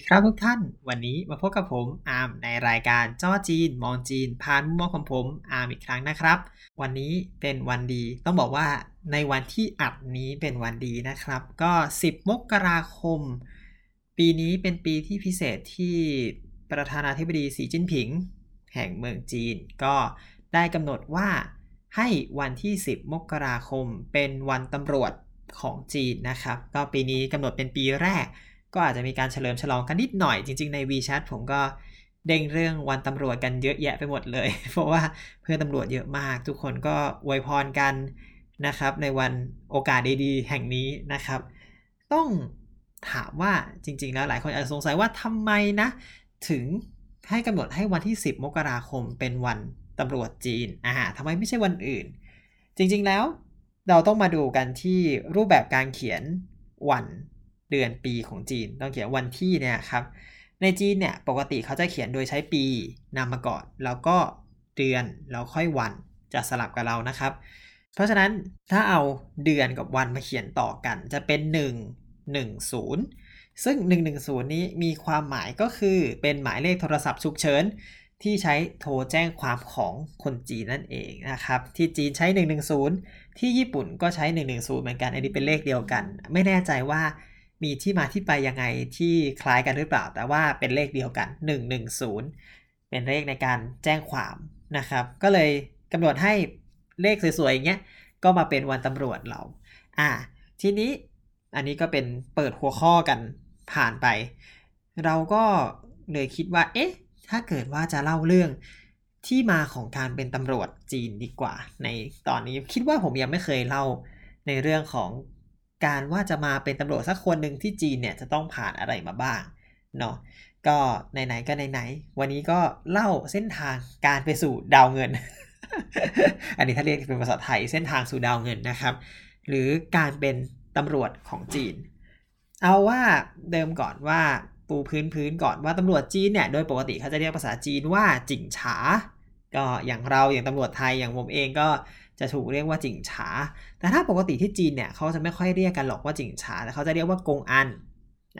ดีครับทุกท่าน วันนี้มาพบกับผมอาร์มในรายการจ้อจีน มองจีนผ่านมุมมองของผมอาร์มอีกครั้งนะครับ วันนี้เป็นวันดีต้องบอกว่าในวันที่อัดนี้เป็นวันดีนะครับ ก็ 10 มกราคม ปีนี้เป็นปีที่พิเศษที่ประธานาธิบดีสีจิ้นผิง แห่งเมืองจีน ก็ได้กำหนดว่าให้วันที่ 10 มกราคม เป็นวันตำรวจของจีนนะครับ ก็ปีนี้กำหนดเป็นปีแรก ก็อาจจะมีการเฉลิมฉลองกันนิดหน่อยจริง ๆใน WeChat ผมก็เด้งเรื่องวันตำรวจกันเยอะแยะไปหมดเลย เพราะว่าเพื่อนตำรวจเยอะมาก ทุกคนก็อวยพรกันนะครับ ในวันโอกาสดีๆ แห่งนี้นะครับ ต้องถามว่าจริง ๆ แล้วหลายคนอาจจะสงสัยว่าทำไมนะ ถึงให้กำหนดให้วันที่ 10 มกราคมเป็นวันตำรวจจีนอ่าทำไมไม่ใช่วันอื่น จริง ๆ แล้วเราต้องมาดูกันที่รูปแบบการเขียนวัน เดือนปีของจีน ต้องเขียนวันที่เนี่ยครับ ในจีนเนี่ยปกติเขาจะเขียนโดยใช้ปีนำมาก่อน แล้วก็เดือนแล้วค่อยวันจะสลับกับเรานะครับ เพราะฉะนั้นถ้าเอาเดือนกับวันมาเขียนต่อกันจะเป็น 1 1 0 ซึ่ง 110 นี้มีความหมายก็คือเป็นหมายเลขโทรศัพท์ฉุกเฉินที่ใช้โทรแจ้งความของคนจีนนั่นเองนะครับ ที่จีนใช้ 110 ที่ญี่ปุ่นก็ใช้ 110 เหมือนกัน อันนี้เป็นเลขเดียวกัน ไม่แน่ใจว่า มีที่มาที่ไปยังไงที่คล้ายกันหรือเปล่า แต่ว่าเป็นเลขเดียวกัน 110 เป็นเลขในการแจ้งความนะครับ ก็เลยกำหนดให้เลขสวยๆอย่างเงี้ยก็มาเป็นวันตำรวจเรา อ่า ทีนี้อันนี้ก็เป็นเปิดหัวข้อกันผ่านไป เราก็เลยคิดว่า เอ๊ะ ถ้าเกิดว่าจะเล่าเรื่องที่มาของการเป็นตำรวจจีนดีกว่า ในตอนนี้คิดว่าผมยังไม่เคยเล่าในเรื่องของ การว่าจะมาเป็นตำรวจสักคนหนึ่งที่จีนเนี่ยจะต้องผ่านอะไรมาบ้างเนาะก็ไหนๆก็ไหนๆวันนี้ก็เล่าเส้นทางการไปสู่ดาวเงิน อันนี้ถ้าเรียกเป็นภาษาไทยเส้นทางสู่ดาวเงินนะครับ หรือการเป็นตำรวจของจีน เอาว่าเดิมก่อนว่าปูพื้นพื้นก่อนว่าตำรวจจีนเนี่ยโดยปกติเขาจะเรียกภาษาจีนว่าจิงฉา ก็อย่างเราอย่างตำรวจไทยอย่างผมเองก็ จะถูกเรียกว่าจิงฉา แต่ถ้าปกติที่จีนเนี่ยเขาจะไม่ค่อยเรียกกันหรอกว่าจิงฉา แต่เขาจะเรียกว่ากงอัน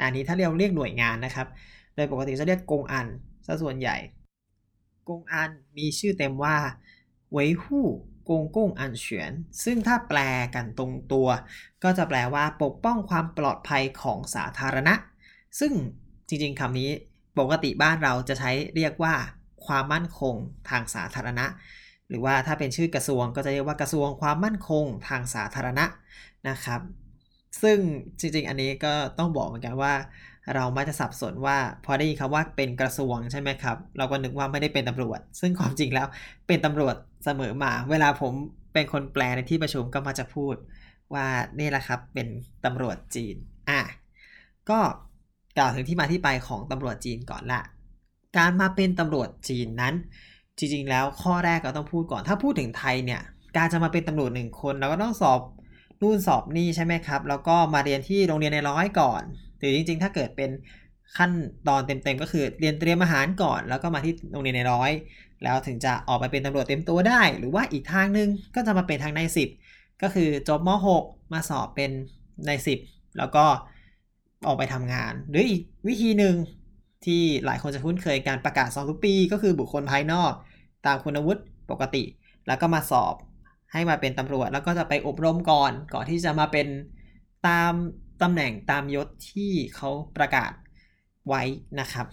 อันนี้ถ้าเรียกเรียกหน่วยงานนะครับ โดยปกติจะเรียกกงอันซะส่วนใหญ่ กงอันมีชื่อเต็มว่าเวยหู่กงกงอันเฉียน ซึ่งถ้าแปลกันตรงตัว ก็จะแปลว่าปกป้องความปลอดภัยของสาธารณะ ซึ่งจริงๆคำนี้ปกติบ้านเราจะใช้เรียกว่าความมั่นคงทางสาธารณะ หรือว่าถ้าเป็นชื่อกระทรวงก็จะเรียกว่ากระทรวงความมั่นคงทางสาธารณะนะครับ ซึ่งจริงๆ อันนี้ก็ต้องบอกเหมือนกันว่า เราไม่จะสับสนว่าพอได้ยินคำว่าเป็นกระทรวงใช่ไหมครับ เราก็นึกว่าไม่ได้เป็นตำรวจ ซึ่งความจริงแล้วเป็นตำรวจเสมอมา เวลาผมเป็นคนแปลในที่ประชุมก็มาจะพูดว่านี่แหละครับเป็นตำรวจจีนอะก็กล่าวถึงที่มาที่ไปของตำรวจจีนก่อนละ การมาเป็นตำรวจจีนนั้น จริงๆ แล้วข้อแรกก็ต้องพูดก่อนถ้าพูดถึงไทยเนี่ยการจะมาเป็นตำรวจหนึ่งคนเราก็ต้องสอบนู่นสอบนี่ใช่ไหมครับ แล้วก็มาเรียนที่โรงเรียนในร้อยก่อน หรือจริงๆ ถ้าเกิดเป็นขั้นตอนเต็มๆ ก็คือเรียนเตรียมอาหารก่อน แล้วก็มาที่โรงเรียนในร้อย แล้วถึงจะออกไปเป็นตำรวจเต็มตัวได้ หรือว่าอีกทางนึงก็จะมาเป็นทางในสิบก็คือจบม .6 มาสอบเป็นในสิบแล้วก็ออกไปทำงาน หรืออีกวิธีหนึ่งที่หลายคนจะคุ้นเคยการประกาศสอบทุกปี ก็คือบุคคลภายนอก ตามคุณวุฒิปกติ แล้วก็มาสอบให้มาเป็นตำรวจ แล้วก็จะไปอบรมก่อนก่อนที่จะมาเป็นตามตำแหน่งตามยศที่เขาประกาศไว้นะครับ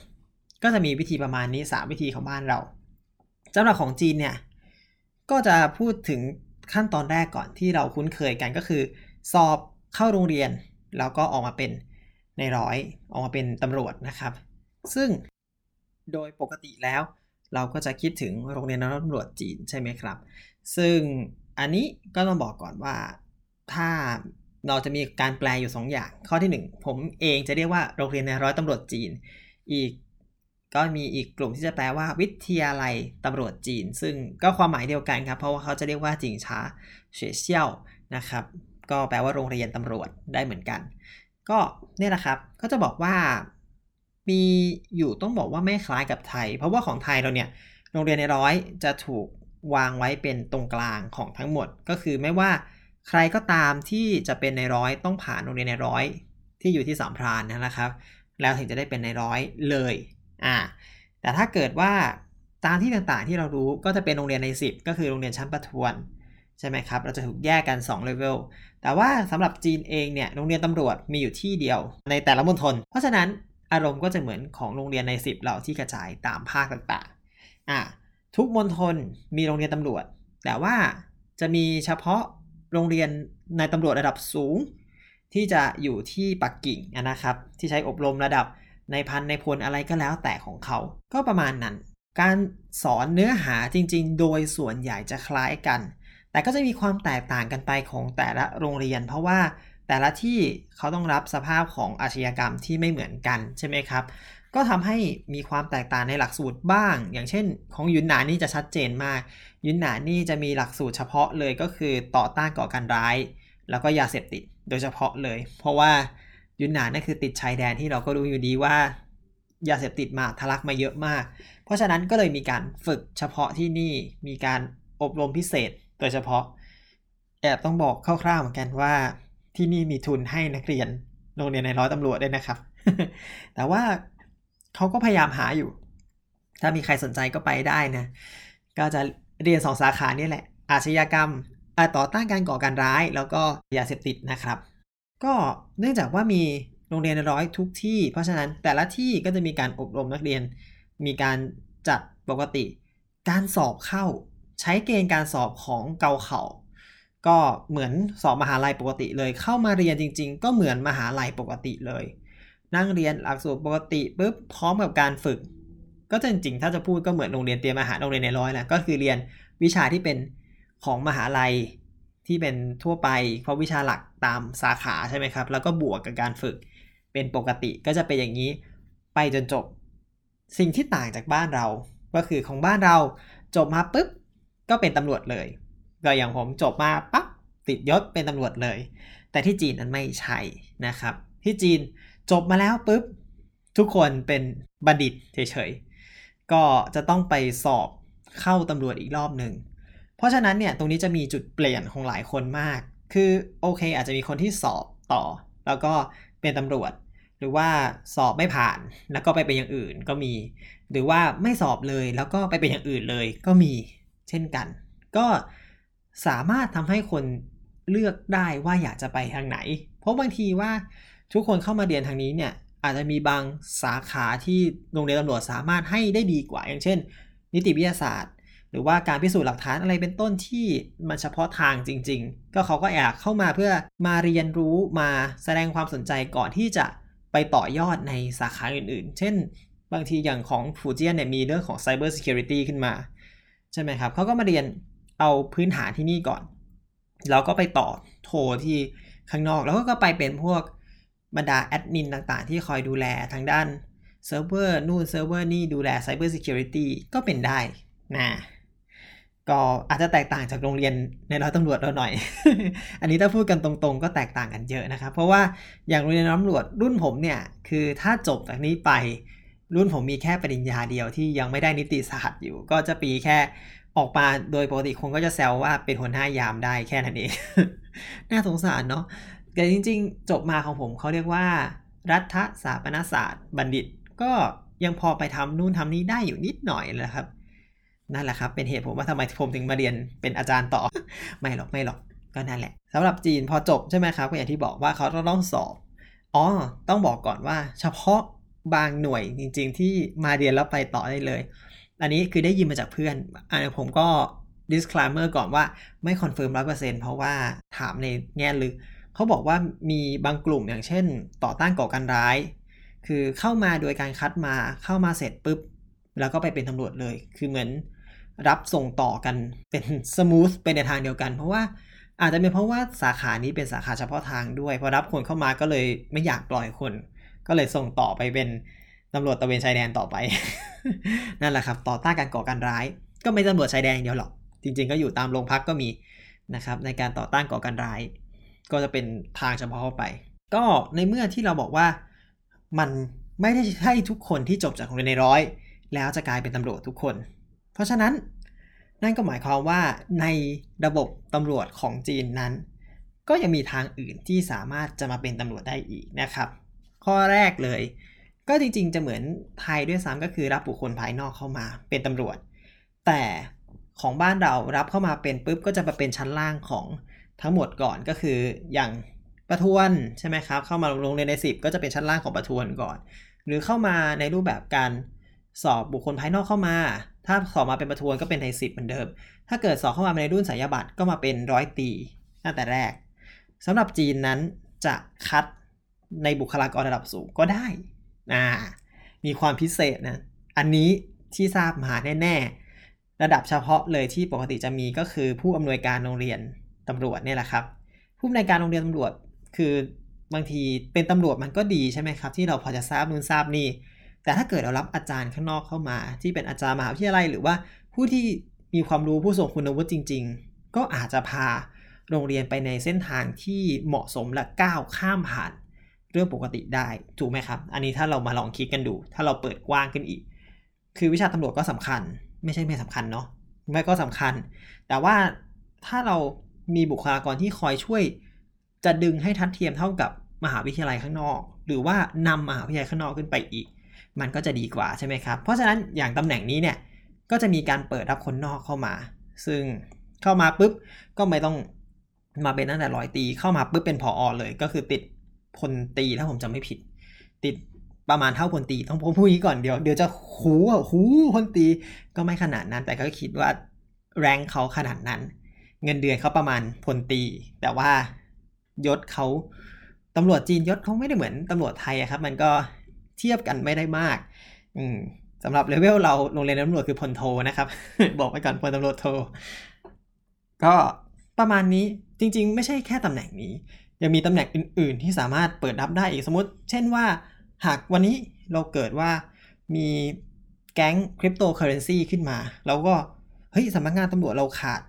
ก็จะมีวิธีประมาณนี้ 3 วิธีของบ้านเราสำหรับของจีนเนี่ยก็จะพูดถึงขั้นตอนแรกก่อนที่เราคุ้นเคยกันก็คือ สอบเข้าโรงเรียน แล้วก็ออกมาเป็นในร้อยออกมาเป็นตำรวจนะครับ ซึ่งโดยปกติแล้ว เราก็จะคิดถึงโรงเรียนตำรวจจีนใช่ไหมครับ ซึ่งอันนี้ก็ต้องบอกก่อนว่าถ้าเราจะมีการแปลอยู่ 2 อย่าง ข้อที่ 1 ผมเองจะเรียกว่าโรงเรียนในร้อยตำรวจจีน อีกก็มีอีกกลุ่มที่จะแปลว่า วิทยาลัยตำรวจจีน ซึ่งก็ความหมายเดียวกันครับ เพราะว่าเขาจะเรียกว่าจิงช้าเฉยเซี่ยวนะครับ ก็แปลว่าโรงเรียนตำรวจได้เหมือนกัน ก็เนี่ยแหละครับ ก็จะบอกว่า มีอยู่ต้องบอกว่าไม่คล้ายกับไทย เพราะว่าของไทยเราเนี่ยโรงเรียนในร้อยจะถูกวางไว้เป็นตรงกลางของทั้งหมด ก็คือไม่ว่าใครก็ตามที่จะเป็นในร้อยต้องผ่านโรงเรียนในร้อยที่อยู่ที่สามพรานนะครับ แล้วถึงจะได้เป็นในร้อยเลยอ่าแต่ถ้าเกิดว่าตามที่ต่างๆที่เรารู้ก็จะเป็นโรงเรียนใน 10 ก็คือโรงเรียนชั้นประทวนใช่ไหมครับ เราจะถูกแยกกัน2เลเวล แต่ว่าสำหรับจีนเองเนี่ย โรงเรียนตำรวจมีอยู่ที่เดียวในแต่ละมณฑล เพราะฉะนั้น อารมณ์ก็จะเหมือนของโรงเรียนใน 10เราที่กระจายตามภาคต่างๆอ่าทุกมณฑลมีโรงเรียนตำรวจ แต่ว่าจะมีเฉพาะโรงเรียนในตำรวจระดับสูง ที่จะอยู่ที่ปักกิ่งนะครับ ที่ใช้อบรมระดับในพันในพลอะไรก็แล้วแต่ของเขา ก็ประมาณนั้น การสอนเนื้อหาจริงๆ โดยส่วนใหญ่จะคล้ายกัน แต่ก็จะมีความแตกต่างกันไปของแต่ละโรงเรียน เพราะว่า แต่ละที่เขาต้องรับสภาพของอาชญากรรมที่ไม่เหมือนกันใช่ไหมครับ ก็ทำให้มีความแตกต่างในหลักสูตรบ้าง อย่างเช่น ของยุนหนานนี่จะชัดเจนมาก ยุนหนานนี่จะมีหลักสูตรเฉพาะเลยก็คือต่อต้านก่อการร้าย แล้วก็ยาเสพติดโดยเฉพาะเลย เพราะว่ายุนหนานนั่นคือติดชายแดนที่เราก็รู้อยู่ดีว่ายาเสพติดมาทะลักมาเยอะมาก เพราะฉะนั้นก็เลยมีการฝึกเฉพาะที่นี่มีการอบรมพิเศษโดยเฉพาะ แอบต้องบอกคร่าวๆเหมือนกันว่า ที่นี่มีทุนให้นักเรียนโรงเรียนในร้อยตำรวจด้วยนะครับ แต่ว่าเขาก็พยายามหาอยู่ ถ้ามีใครสนใจก็ไปได้นะ ก็จะเรียนสองสาขานี่แหละ อาชญากรรมต่อต้านการก่อการร้าย แล้วก็ยาเสพติดนะครับ ก็เนื่องจากว่ามีโรงเรียนในร้อยทุกที่ เพราะฉะนั้นแต่ละที่ก็จะมีการอบรมนักเรียน มีการจัดปกติ การสอบเข้า ใช้เกณฑ์การสอบของเกาเขา ก็เหมือนสอบมหาลัยปกติเลย เข้ามาเรียนจริง ๆ ก็เหมือนมหาลัยปกติเลย นั่งเรียนหลักสูตรปกติปุ๊บพร้อมกับการฝึก ก็จริงๆ ถ้าจะพูดก็เหมือนโรงเรียนเตรียมอาหารโรงเรียนในร้อยแหละก็คือเรียนวิชาที่เป็นของมหาลัยที่เป็นทั่วไป เพราะวิชาหลักตามสาขาใช่ไหมครับ แล้วก็บวกกับการฝึกเป็นปกติก็จะเป็นอย่างนี้ไปจนจบ สิ่งที่ต่างจากบ้านเรา ก็คือของบ้านเราจบมาปุ๊บก็เป็นตำรวจเลย ก็อย่างผมจบมาปั๊บติดยศเป็นตำรวจเลย แต่ที่จีนนั้นไม่ใช่นะครับ ที่จีนจบมาแล้วปุ๊บทุกคนเป็นบัณฑิตเฉยๆ ก็จะต้องไปสอบเข้าตำรวจอีกรอบหนึ่ง เพราะฉะนั้นเนี่ยตรงนี้จะมีจุดเปลี่ยนของหลายคนมาก คือโอเค อาจจะมีคนที่สอบต่อ แล้วก็เป็นตำรวจ หรือว่าสอบไม่ผ่านแล้วก็ไปเป็นอย่างอื่นก็มี หรือว่าไม่สอบเลยแล้วก็ไปเป็นอย่างอื่นเลยก็มีเช่นกัน ก็ สามารถทำให้คนเลือกได้ว่าอยากจะไปทางไหน เพราะบางทีว่าทุกคนเข้ามาเรียนทางนี้เนี่ยอาจจะมีบางสาขาที่โรงเรียนตำรวจสามารถให้ได้ดีกว่า อย่างเช่น นิติวิทยาศาสตร์ หรือว่าการพิสูจน์หลักฐานอะไรเป็นต้นที่มันเฉพาะทางจริง ๆ ก็เขาก็อยากเข้ามาเพื่อมาเรียนรู้มาแสดงความสนใจก่อนที่จะไปต่อยอดในสาขาอื่นๆ เช่น บางทีอย่างของฟูเจียนเนี่ยมีเรื่องของ Cyber Security ขึ้นมา ใช่ไหมครับเขาก็มาเรียน เอาพื้นฐานที่นี่ก่อน แล้วก็ไปต่อโทรที่ข้างนอก แล้วก็ไปเป็นพวกบรรดาแอดมินต่างๆ ที่คอยดูแลทางด้านเซิร์ฟเวอร์นู่นเซิร์ฟเวอร์นี่ดูแล Cyber Security ก็เป็นได้นะก็อาจจะแตกต่างจากโรงเรียนในร้อยตำรวจเราหน่อย อันนี้ถ้าพูดกันตรงๆ ก็แตกต่างกันเยอะนะครับ เพราะว่าอย่างโรงเรียนตำรวจรุ่นผมเนี่ยคือถ้าจบจากนี้ไปรุ่นผมมีแค่ปริญญาเดียวที่ยังไม่ได้นิติศาสตร์อยู่ ก็จะปีแค่ ออกมาโดยปกติคนก็จะแซวว่าเป็นหัวหน้ายามได้แค่นั้นเอง น่าสงสารเนาะแต่จริง ๆ จบมาของผมเขาเรียกว่า รัฐศาสนศาสตร์ บัณฑิตก็ยังพอไปทำนู่นทำนี้ได้อยู่นิดหน่อยแหละครับ นั่นแหละครับ เป็นเหตุผมว่าทำไมผมถึงมาเรียนเป็นอาจารย์ต่อ ไม่หรอกไม่หรอกก็นั่นแหละสำหรับจีนพอจบใช่ไหมครับก็อย่างที่บอกว่าเขาต้องสอบอ๋อต้องบอกก่อนว่า เฉพาะบางหน่วยจริง ๆ ที่มาเรียนแล้วไปต่อได้เลย อันนี้คือได้ยินมาจากเพื่อนอันนี้ผมก็ disclaimer ก่อนว่าไม่ confirm ร้อยเปอร์เซ็นต์เพราะว่าถามในแง่ลึกเขาบอกว่ามีบางกลุ่มอย่างเช่น ต่อต้านก่อการร้าย คือเข้ามาโดยการคัดมาเข้ามาเสร็จปุ๊บ แล้วก็ไปเป็นตำรวจเลย คือเหมือนรับส่งต่อกันเป็น smooth ไปในทางเดียวกัน เพราะว่าอาจจะเป็นเพราะว่าสาขานี้เป็นสาขาเฉพาะทางด้วยพอรับคนเข้ามาก็เลยไม่อยากปล่อยคน ก็เลยส่งต่อไปเป็น ตำรวจตระเวนชายแดนต่อไป นั่นแหละครับ ต่อต้านการก่อการร้าย ก็ไม่ตำรวจชายแดนเดียวหรอก จริง ๆ ก็อยู่ตามโรงพักก็มีนะครับในการต่อต้านก่อการร้าย ก็จะเป็นทางเฉพาะเข้าไป ก็ในเมื่อที่เราบอกว่ามันไม่ได้ใช่ทุกคนที่จบจากโรงเรียนในร้อย แล้วจะกลายเป็นตำรวจทุกคน เพราะฉะนั้นนั่นก็หมายความว่าในระบบตำรวจของจีนนั้น ก็ยังมีทางอื่นที่สามารถจะมาเป็นตำรวจได้อีกนะครับ ข้อแรกเลย ก็จริงๆ จะเหมือนไทยด้วยซ้ำก็คือรับบุคคลภายนอกเข้ามาเป็นตำรวจ แต่ของบ้านเรารับเข้ามาเป็นปุ๊บก็จะมาเป็นชั้นล่างของทั้งหมดก่อนก็คืออย่างประทวนใช่ไหมครับ เข้ามาลงเรียนในสิบก็จะเป็นชั้นล่างของประทวนก่อน หรือเข้ามาในรูปแบบการสอบบุคคลภายนอกเข้ามา ถ้าสอบมาเป็นประทวนก็เป็นในสิบเหมือนเดิม ถ้าเกิดสอบเข้ามาในรุ่นสายบัตรก็มาเป็นร้อยตีตั้งแต่แรกสำหรับจีนนั้นจะคัดในบุคลากรระดับสูงก็ได้ อ่ามีความพิเศษนะ อันนี้ที่ทราบมาแน่ ๆ ระดับเฉพาะเลยที่ปกติจะมีก็คือผู้อำนวยการโรงเรียนตำรวจเนี่ยแหละครับ ผู้อำนวยการโรงเรียนตำรวจคือบางทีเป็นตำรวจมันก็ดีใช่ไหมครับ ที่เราพอจะทราบนู่นทราบนี่ แต่ถ้าเกิดเรารับอาจารย์ข้างนอกเข้ามา ที่เป็นอาจารย์มหาวิทยาลัยหรือว่าผู้ที่มีความรู้ผู้ทรงคุณวุฒิจริง ๆ ก็อาจจะพาโรงเรียนไปในเส้นทางที่เหมาะสมและก้าวข้ามผ่าน รื่องปกติได้ถูกไหมครับ อันนี้ถ้าเรามาลองคิดกันดู ถ้าเราเปิดกว้างขึ้นอีก คือวิชาตำรวจก็สำคัญ ไม่ใช่ไม่สำคัญเนาะไม่ก็สำคัญ แต่ว่าถ้าเรามีบุคลากรที่คอยช่วย จะดึงให้ทัดเทียมเท่ากับมหาวิทยาลัยข้างนอก หรือว่านำมหาวิทยาลัยข้างนอกขึ้นไปอีก มันก็จะดีกว่าใช่ไหมครับ เพราะฉะนั้นอย่างตำแหน่งนี้เนี่ยก็จะมีการเปิดรับคนนอกเข้ามา ซึ่งเข้ามาปุ๊บก็ไม่ต้องมาเป็นตั้งแต่ร้อยตี เข้ามาปุ๊บเป็นพออเลย ก็คือติด พลตีถ้าผมจำไม่ผิด ติดประมาณเท่าพลตีต้องพูดนี้ก่อนเดี๋ยวเดี๋ยวจะหูอะหูพลตีก็ไม่ขนาดนั้น แต่ก็คิดว่าแรงเขาขนาดนั้น เงินเดือนเขาประมาณพลตี แต่ว่ายศเขาตำรวจจีนยศเขาไม่ได้เหมือนตำรวจไทยครับ มันก็เทียบกันไม่ได้มาก อืมสำหรับเลเวลเราโรงเรียนตำรวจคือพลโทนะครับ บอกไปก่อนพลตำรวจโท ก็ประมาณนี้จริง ๆ ไม่ใช่แค่ตำแหน่งนี้ ยังมีตำแหน่งอื่น ๆ ที่สามารถเปิดรับได้อีกสมมติ เช่นว่า หากวันนี้เราเกิดว่ามีแก๊งคริปโตเคอเรนซีขึ้นมา แล้วก็ เฮ้ยสำนักงานตำรวจเราขาด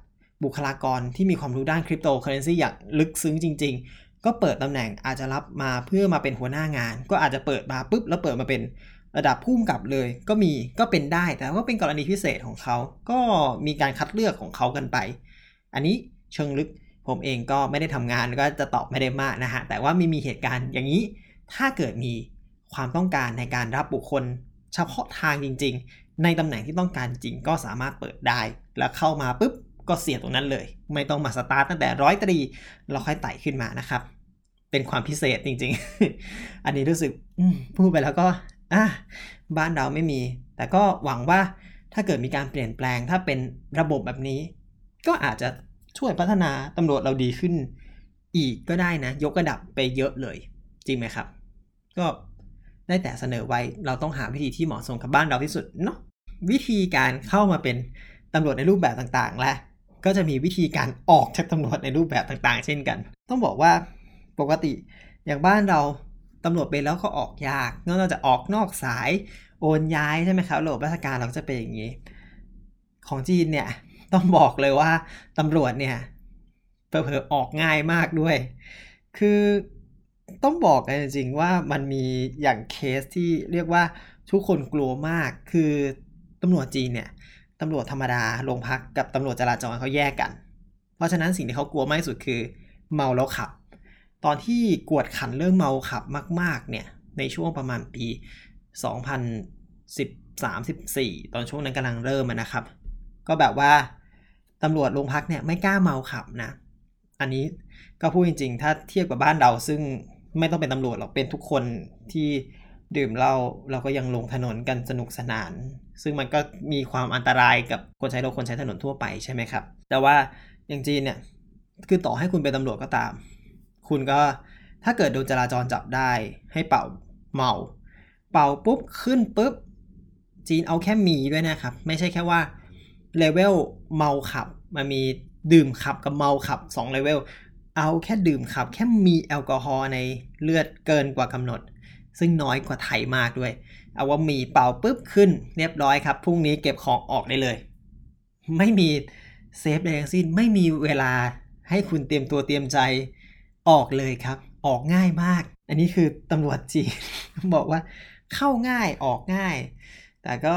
บุคลากรที่มีความรู้ด้านคริปโตเคอเรนซีอย่างลึกซึ้งจริง ๆ ก็เปิดตำแหน่งอาจจะรับมาเพื่อมาเป็นหัวหน้างาน ก็อาจจะเปิดมาปุ๊บแล้วเปิดมาเป็นระดับพุ่มกับเลย ก็มีก็เป็นได้ แต่ก็เป็นกรณีพิเศษของเขา ก็มีการคัดเลือกของเขากันไป อันนี้เชิงลึก ผมเองก็ไม่ได้ทำงานก็จะตอบไม่ได้มากนะฮะ แต่ว่ามีมีเหตุการณ์อย่างนี้ ถ้าเกิดมีความต้องการในการรับบุคคล เฉพาะทางจริง ๆ ในตำแหน่งที่ต้องการจริงก็สามารถเปิดได้ แล้วเข้ามาปุ๊บก็เสียตรงนั้นเลย ไม่ต้องมาสตาร์ตตั้งแต่ร้อยตรีเราค่อยไต่ขึ้นมานะครับ เป็นความพิเศษจริง ๆ อันนี้รู้สึกพูดไปแล้วก็อะบ้านเราไม่มี แต่ก็หวังว่าถ้าเกิดมีการเปลี่ยนแปลงถ้าเป็นระบบแบบนี้ ก็อาจจะ ช่วยพัฒนาตำรวจเราดีขึ้น อีกก็ได้นะ ยกระดับไปเยอะเลย จริงไหมครับ ก็ได้แต่เสนอไว้เราต้องหาวิธีที่เหมาะสมกับบ้านเราที่สุดเนาะวิธีการเข้ามาเป็นตำรวจในรูปแบบต่างๆ และก็จะมีวิธีการออกจากตำรวจในรูปแบบต่างๆ เช่นกัน ต้องบอกว่าปกติอย่างบ้านเราตำรวจเป็นแล้วก็ออกยากนอกจากออกนอกสายโอนย้ายใช่ไหมครับระบบราชการเราก็จะเป็นอย่างนี้ ของจีนเนี่ย ต้องบอกเลยว่าตำรวจเนี่ยเผลอๆออกง่ายมากด้วย คือต้องบอกกันจริงๆว่ามันมีอย่างเคสที่เรียกว่าทุกคนกลัวมาก คือตำรวจจีนเนี่ยตำรวจธรรมดาโรงพักกับตำรวจจราจรเขาแยกกัน เพราะฉะนั้นสิ่งที่เขากลัวมากที่สุดคือเมาแล้วขับ ตอนที่กวดขันเรื่องเมาขับมาก ๆ เนี่ย ในช่วงประมาณปี 2013-14 ตอนช่วงนั้นกำลังเริ่มนะครับ ก็แบบว่า ตำรวจโรงพักเนี่ยไม่กล้าเมาขับนะ อันนี้ก็พูดจริง ๆ ถ้าเทียบกับบ้านเราซึ่งไม่ต้องเป็นตำรวจหรอกเป็นทุกคนที่ดื่มเหล้าเราก็ยังลงถนนกันสนุกสนาน ซึ่งมันก็มีความอันตรายกับคนใช้รถคนใช้ถนนทั่วไปใช่ไหมครับ แต่ว่าอย่างจีนเนี่ยคือต่อให้คุณเป็นตำรวจก็ตาม คุณก็ถ้าเกิดโดนจราจรจับได้ ให้เป่าเมา เป่าปุ๊บขึ้นปุ๊บจีนเอาแค่มีด้วยนะครับ ไม่ใช่แค่ว่า เลเวลเมาขับ มันมีดื่มขับกับเมาขับ2เลเวลเอาแค่ดื่มขับ แค่มีแอลกอฮอล์ในเลือดเกินกว่ากำหนด ซึ่งน้อยกว่าไทยมากด้วย เอาว่ามีเป่าปุ๊บขึ้นเรียบร้อยครับพรุ่งนี้เก็บของออกได้เลย ไม่มี save ใดทั้งสิ้นไม่มีเวลาให้คุณเตรียมตัวเตรียมใจออกเลยครับ ออกง่ายมาก อันนี้คือตำรวจจีนบอกว่าเข้าง่ายออกง่าย แต่ก็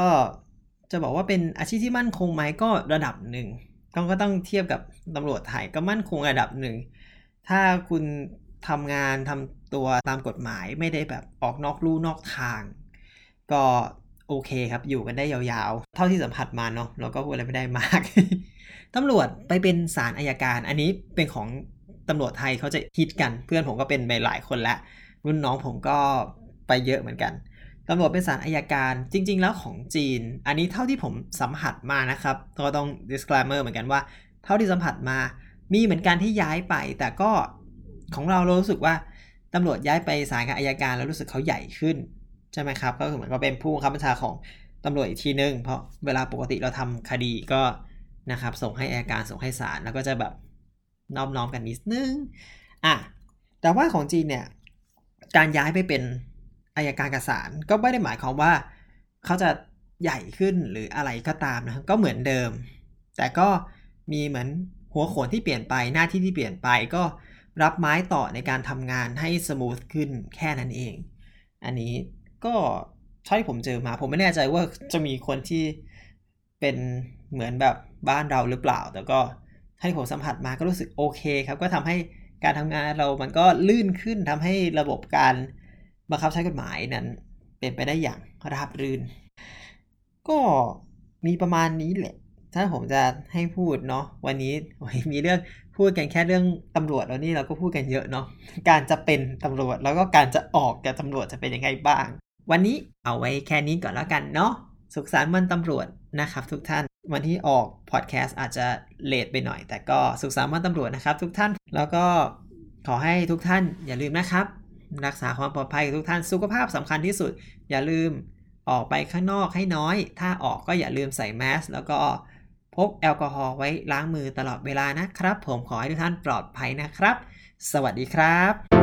จะบอกว่าเป็นอาชีพที่มั่นคงไหมก็ระดับหนึ่งต้องก็ต้องเทียบกับตำรวจไทยก็มั่นคงระดับหนึ่ง ถ้าคุณทำงานทำตัวตามกฎหมายไม่ได้แบบออกนอกลู่นอกทาง ก็โอเคครับอยู่กันได้ยาวๆ เท่าที่สัมผัสมาเนาะเราก็พูดอะไรไม่ได้มาก ตำรวจไปเป็นศาลอายการ อันนี้เป็นของตำรวจไทยเขาจะฮิตกัน เพื่อนผมก็เป็นไปหลายคนล้วรุ่นน้องผมก็ไปเยอะเหมือนกัน ตำรวจเป็นศาลอายการจริง ๆ แล้วของจีน อันนี้เท่าที่ผมสัมผัสมานะครับก็ต้อง disclaimer เหมือนกันว่า เท่าที่สัมผัสมา มีเหมือนกันที่ย้ายไป แต่ก็ของเราเรารู้สึกว่าตำรวจย้ายไปศาลกับอายการแล้วรู้สึกเขาใหญ่ขึ้นใช่ไหมครับ ก็คือเหมือนก็เป็นผู้บังคับบัญชาของตำรวจอีกทีนึง เพราะเวลาปกติเราทำคดีก็นะครับส่งให้อายการส่งให้ศาลแล้วก็จะแบบน้อมน้อมกันนิดนึงอะแต่ว่าของจีนเนี่ยการย้ายไปเป็น อายการกับศาลก็ไม่ได้หมายความว่าเขาจะใหญ่ขึ้นหรืออะไรก็ตามนะก็เหมือนเดิม แต่ก็มีเหมือนหัวโขนที่เปลี่ยนไปหน้าที่ที่เปลี่ยนไปก็รับไม้ต่อในการทำงานให้สมูทขึ้นแค่นั้นเอง อันนี้ก็เท่าที่ผมเจอมาผมไม่แน่ใจว่าจะมีคนที่เป็นเหมือนแบบบ้านเราหรือเปล่า แต่ก็ให้ผมสัมผัสมาก็รู้สึกโอเคครับ ก็ทำให้การทำงานเรามันก็ลื่นขึ้นทำให้ระบบการ บังคับใช้กฎหมายนั้นเป็นไปได้อย่างราบรื่น ก็มีประมาณนี้แหละ ถ้าผมจะให้พูดเนาะวันนี้มีเรื่องพูดกันแค่เรื่องตำรวจแล้วนี่เราก็พูดกันเยอะเนาะการจะเป็นตำรวจแล้วก็การจะออกจากตำรวจจะเป็นยังไงบ้าง วันนี้เอาไว้แค่นี้ก่อนแล้วกันเนาะสุขสันต์วันตำรวจนะครับทุกท่านวันที่ออกพอดแคสต์อาจจะเลทไปหน่อย แต่ก็สุขสันต์วันตำรวจนะครับทุกท่านแล้วก็ขอให้ทุกท่านอย่าลืมนะครับ รักษาความปลอดภัยทุกท่านสุขภาพสำคัญที่สุด อย่าลืมออกไปข้างนอกให้น้อย ถ้าออกก็อย่าลืมใส่แมสแล้วก็พกแอลกอฮอล์ไว้ล้างมือตลอดเวลานะครับ ผมขอให้ทุกท่านปลอดภัยนะครับ สวัสดีครับ